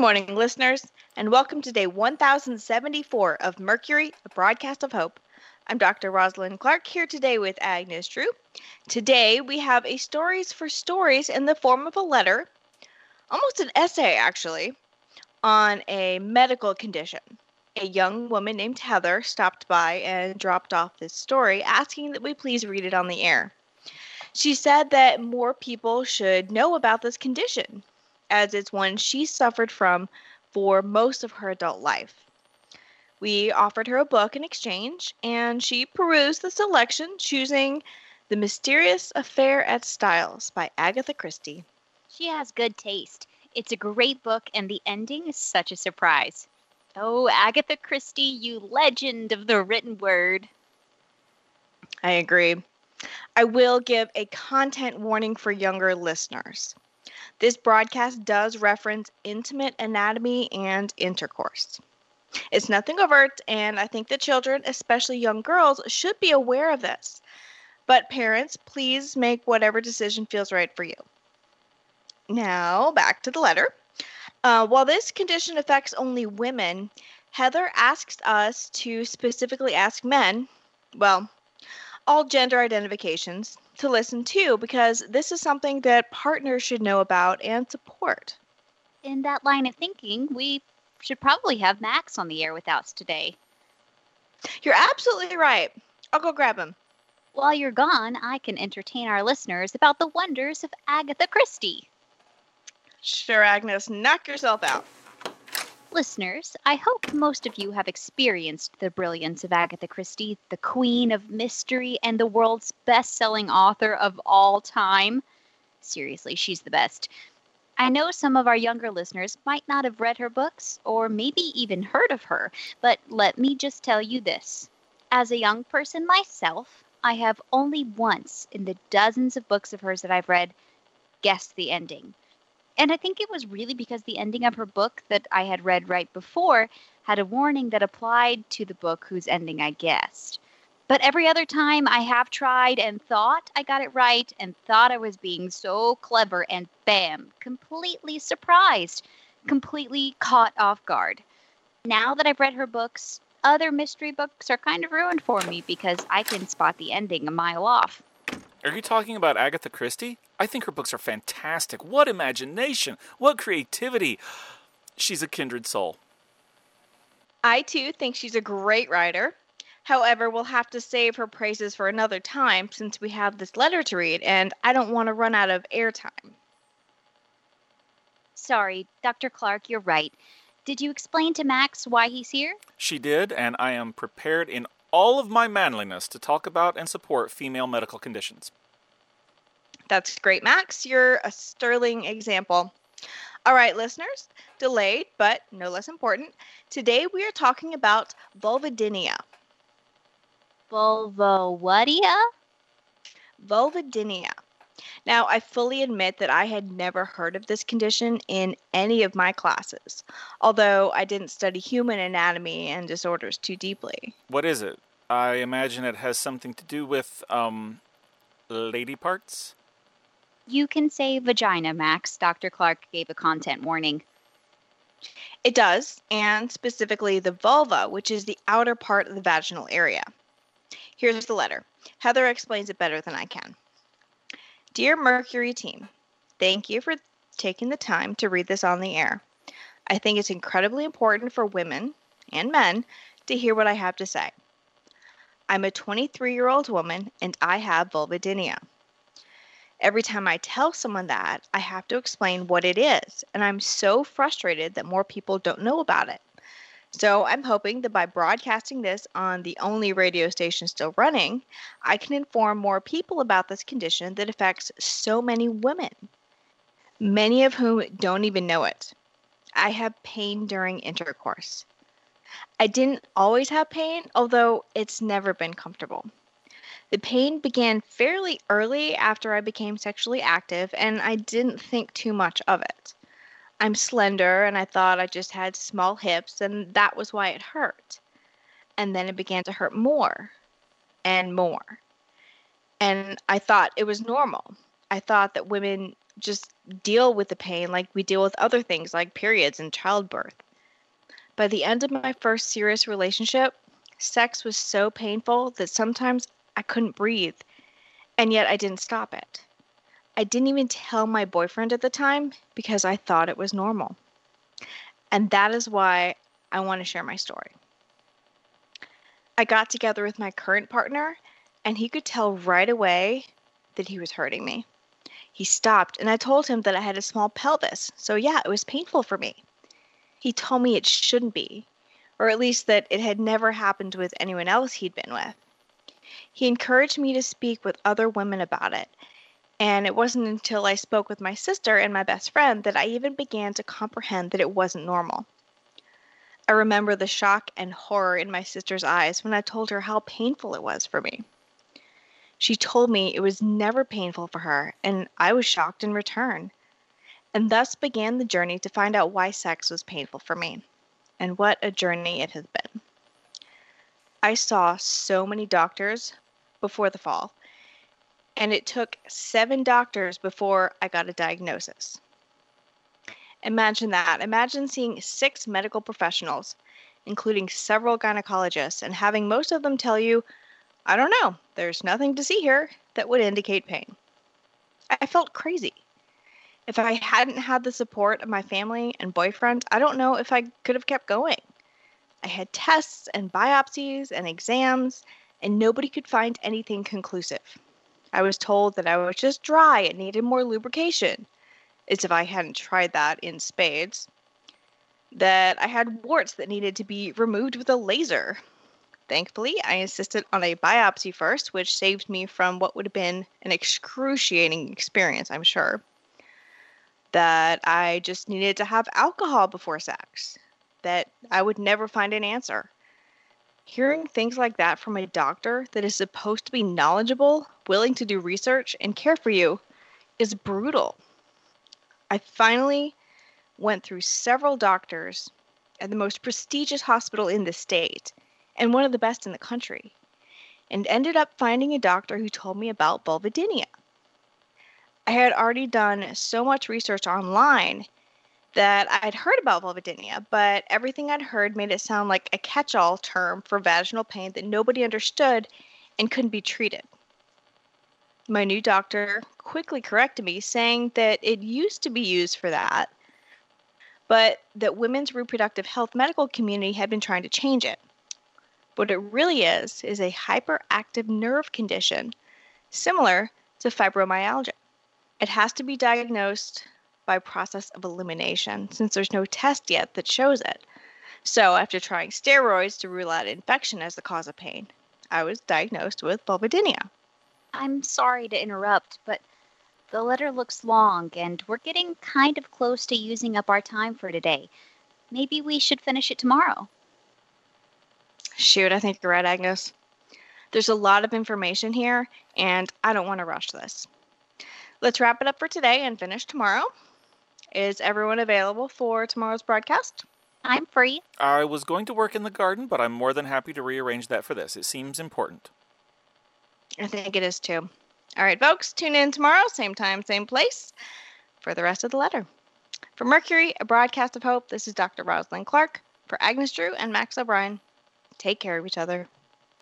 morning, listeners, and welcome to day 1074 of Mercury, a broadcast of hope. I'm Dr. Rosalind Clark here today with Agnes Drew. Today we have a stories for stories in the form of a letter, almost an essay actually, on a medical condition. A young woman named Heather stopped by and dropped off this story asking that we please read it on the air. She said that more people should know about this condition as it's one she suffered from for most of her adult life. We offered her a book in exchange, and she perused the selection, choosing The Mysterious Affair at Styles by Agatha Christie. She has good taste. It's a great book, and the ending is such a surprise. Oh, Agatha Christie, you legend of the written word. I agree. I will give a content warning for younger listeners. This broadcast does reference intimate anatomy and intercourse. It's nothing overt, and I think that children, especially young girls, should be aware of this. But parents, please make whatever decision feels right for you. Now, back to the letter. Uh, while this condition affects only women, Heather asks us to specifically ask men, well, all gender identifications, to listen to because this is something that partners should know about and support. In that line of thinking, we should probably have Max on the air with us today. You're absolutely right. I'll go grab him. While you're gone, I can entertain our listeners about the wonders of Agatha Christie. Sure, Agnes, knock yourself out. Listeners, I hope most of you have experienced the brilliance of Agatha Christie, the queen of mystery and the world's best selling author of all time. Seriously, she's the best. I know some of our younger listeners might not have read her books or maybe even heard of her, but let me just tell you this. As a young person myself, I have only once in the dozens of books of hers that I've read guessed the ending. And I think it was really because the ending of her book that I had read right before had a warning that applied to the book whose ending I guessed. But every other time I have tried and thought I got it right and thought I was being so clever, and bam, completely surprised, completely caught off guard. Now that I've read her books, other mystery books are kind of ruined for me because I can spot the ending a mile off. Are you talking about Agatha Christie? I think her books are fantastic. What imagination! What creativity! She's a kindred soul. I too think she's a great writer. However, we'll have to save her praises for another time since we have this letter to read, and I don't want to run out of airtime. Sorry, Dr. Clark, you're right. Did you explain to Max why he's here? She did, and I am prepared in all of my manliness to talk about and support female medical conditions. That's great, Max. You're a sterling example. All right, listeners, delayed but no less important. Today we are talking about vulvodynia. Vulvodynia? Vulvodynia. Now, I fully admit that I had never heard of this condition in any of my classes, although I didn't study human anatomy and disorders too deeply. What is it? I imagine it has something to do with, um, lady parts? You can say vagina, Max. Dr. Clark gave a content warning. It does, and specifically the vulva, which is the outer part of the vaginal area. Here's the letter. Heather explains it better than I can. Dear Mercury team, thank you for taking the time to read this on the air. I think it's incredibly important for women and men to hear what I have to say. I'm a 23 year old woman and I have vulvodynia. Every time I tell someone that, I have to explain what it is, and I'm so frustrated that more people don't know about it. So I'm hoping that by broadcasting this on the only radio station still running, I can inform more people about this condition that affects so many women, many of whom don't even know it. I have pain during intercourse. I didn't always have pain, although it's never been comfortable. The pain began fairly early after I became sexually active, and I didn't think too much of it. I'm slender, and I thought I just had small hips, and that was why it hurt. And then it began to hurt more and more. And I thought it was normal. I thought that women just deal with the pain like we deal with other things like periods and childbirth. By the end of my first serious relationship, sex was so painful that sometimes I couldn't breathe, and yet I didn't stop it. I didn't even tell my boyfriend at the time because I thought it was normal. And that is why I want to share my story. I got together with my current partner, and he could tell right away that he was hurting me. He stopped, and I told him that I had a small pelvis, so yeah, it was painful for me. He told me it shouldn't be, or at least that it had never happened with anyone else he'd been with. He encouraged me to speak with other women about it, and it wasn't until I spoke with my sister and my best friend that I even began to comprehend that it wasn't normal. I remember the shock and horror in my sister's eyes when I told her how painful it was for me. She told me it was never painful for her, and I was shocked in return. And thus began the journey to find out why sex was painful for me. And what a journey it has been. I saw so many doctors before the fall, and it took seven doctors before I got a diagnosis. Imagine that. Imagine seeing six medical professionals, including several gynecologists, and having most of them tell you, I don't know, there's nothing to see here that would indicate pain. I felt crazy. If I hadn't had the support of my family and boyfriend, I don't know if I could have kept going. I had tests and biopsies and exams, and nobody could find anything conclusive. I was told that I was just dry and needed more lubrication as if I hadn't tried that in spades. That I had warts that needed to be removed with a laser. Thankfully, I insisted on a biopsy first, which saved me from what would have been an excruciating experience, I'm sure. That I just needed to have alcohol before sex. That I would never find an answer. Hearing things like that from a doctor that is supposed to be knowledgeable, willing to do research, and care for you is brutal. I finally went through several doctors at the most prestigious hospital in the state and one of the best in the country, and ended up finding a doctor who told me about vulvodynia. I had already done so much research online that I'd heard about vulvodynia, but everything I'd heard made it sound like a catch all term for vaginal pain that nobody understood and couldn't be treated. My new doctor quickly corrected me, saying that it used to be used for that, but that women's reproductive health medical community had been trying to change it. What it really is, is a hyperactive nerve condition similar to fibromyalgia. It has to be diagnosed by process of elimination since there's no test yet that shows it. So, after trying steroids to rule out infection as the cause of pain, I was diagnosed with vulvodynia. I'm sorry to interrupt, but the letter looks long and we're getting kind of close to using up our time for today. Maybe we should finish it tomorrow. Shoot, I think you're right, Agnes. There's a lot of information here, and I don't want to rush this. Let's wrap it up for today and finish tomorrow. Is everyone available for tomorrow's broadcast? I'm free. I was going to work in the garden, but I'm more than happy to rearrange that for this. It seems important. I think it is too. All right, folks, tune in tomorrow, same time, same place, for the rest of the letter. For Mercury, a broadcast of hope, this is Dr. Rosalind Clark. For Agnes Drew and Max O'Brien, take care of each other.